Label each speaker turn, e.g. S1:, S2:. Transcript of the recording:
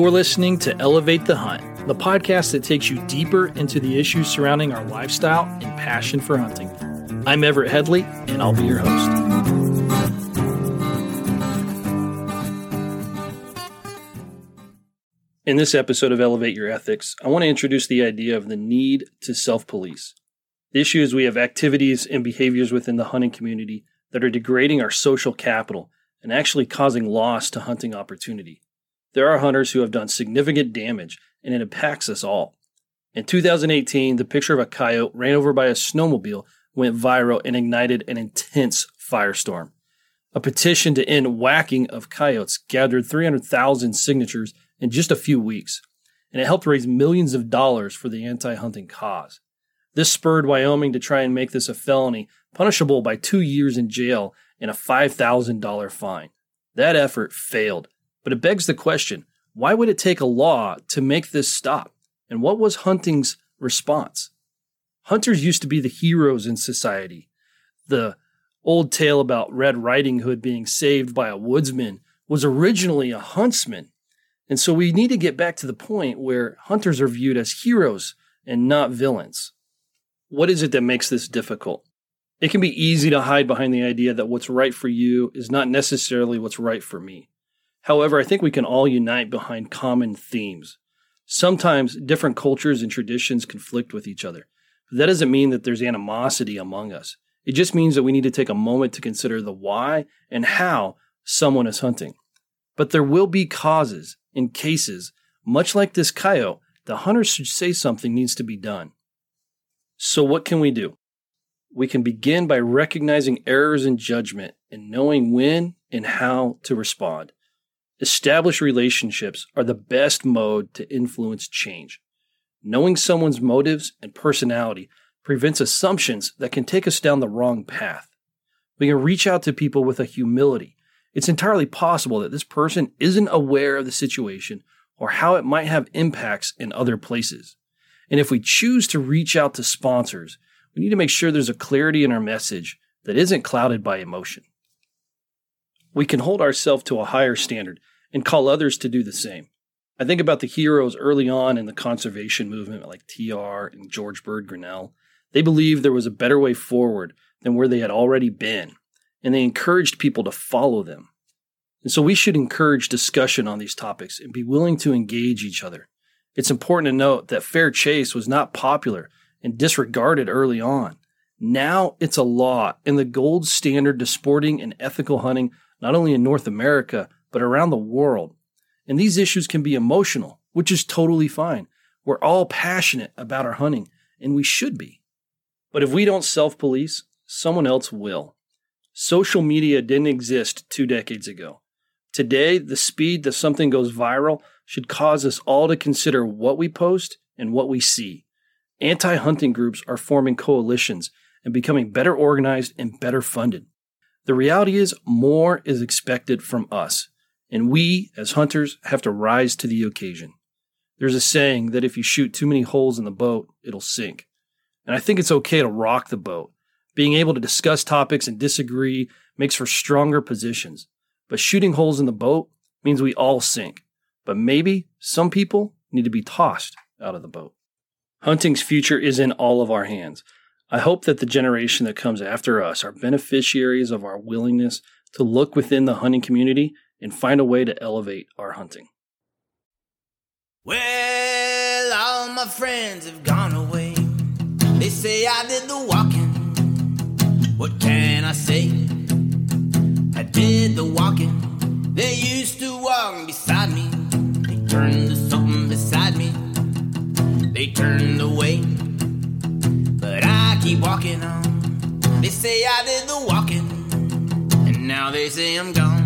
S1: You're listening to Elevate the Hunt, the podcast that takes you deeper into the issues surrounding our lifestyle and passion for hunting. I'm Everett Headley, and I'll be your host. In this episode of Elevate Your Ethics, I want to introduce the idea of the need to self police. The issue is we have activities and behaviors within the hunting community that are degrading our social capital and actually causing loss to hunting opportunity. There are hunters who have done significant damage, and it impacts us all. In 2018, the picture of a coyote ran over by a snowmobile went viral and ignited an intense firestorm. A petition to end whacking of coyotes gathered 300,000 signatures in just a few weeks, and it helped raise millions of dollars for the anti hunting cause. This spurred Wyoming to try and make this a felony, punishable by two years in jail and a $5,000 fine. That effort failed, but it begs the question why would it take a law to make this stop? And what was hunting's response? Hunters used to be the heroes in society. The old tale about Red Riding Hood being saved by a woodsman was originally a huntsman. And so we need to get back to the point where hunters are viewed as heroes and not villains. What is it that makes this difficult? It can be easy to hide behind the idea that what's right for you is not necessarily what's right for me. However, I think we can all unite behind common themes. Sometimes different cultures and traditions conflict with each other. But that doesn't mean that there's animosity among us. It just means that we need to take a moment to consider the why and how someone is hunting. But there will be causes and cases, much like this coyote, the hunter should say something needs to be done. So, what can we do? We can begin by recognizing errors in judgment and knowing when and how to respond. Established relationships are the best mode to influence change. Knowing someone's motives and personality prevents assumptions that can take us down the wrong path. We can reach out to people with a humility. It's entirely possible that this person isn't aware of the situation or how it might have impacts in other places. And if we choose to reach out to sponsors, we need to make sure there's a clarity in our message that isn't clouded by emotion. We can hold ourselves to a higher standard and call others to do the same. I think about the heroes early on in the conservation movement, like TR and George Bird Grinnell. They believed there was a better way forward than where they had already been, and they encouraged people to follow them. And so we should encourage discussion on these topics and be willing to engage each other. It's important to note that fair chase was not popular and disregarded early on. Now it's a law and the gold standard to sporting and ethical hunting, not only in North America, but around the world. And these issues can be emotional, which is totally fine. We're all passionate about our hunting, and we should be. But if we don't self police, someone else will. Social media didn't exist two decades ago. Today, the speed that something goes viral should cause us all to consider what we post and what we see. Anti hunting groups are forming coalitions and becoming better organized and better funded. The reality is, more is expected from us, and we, as hunters, have to rise to the occasion. There's a saying that if you shoot too many holes in the boat, it'll sink. And I think it's okay to rock the boat. Being able to discuss topics and disagree makes for stronger positions. But shooting holes in the boat means we all sink. But maybe some people need to be tossed out of the boat. Hunting's future is in all of our hands. I hope that the generation that comes after us are beneficiaries of our willingness to look within the hunting community and find a way to elevate our hunting.
S2: Well, all my friends have gone away. They say I did the walking. What can I say? I did the walking. They used to walk beside me. They turned to something beside me. They turned away. Keep walking on. They say I did the walking. And now they say I'm gone.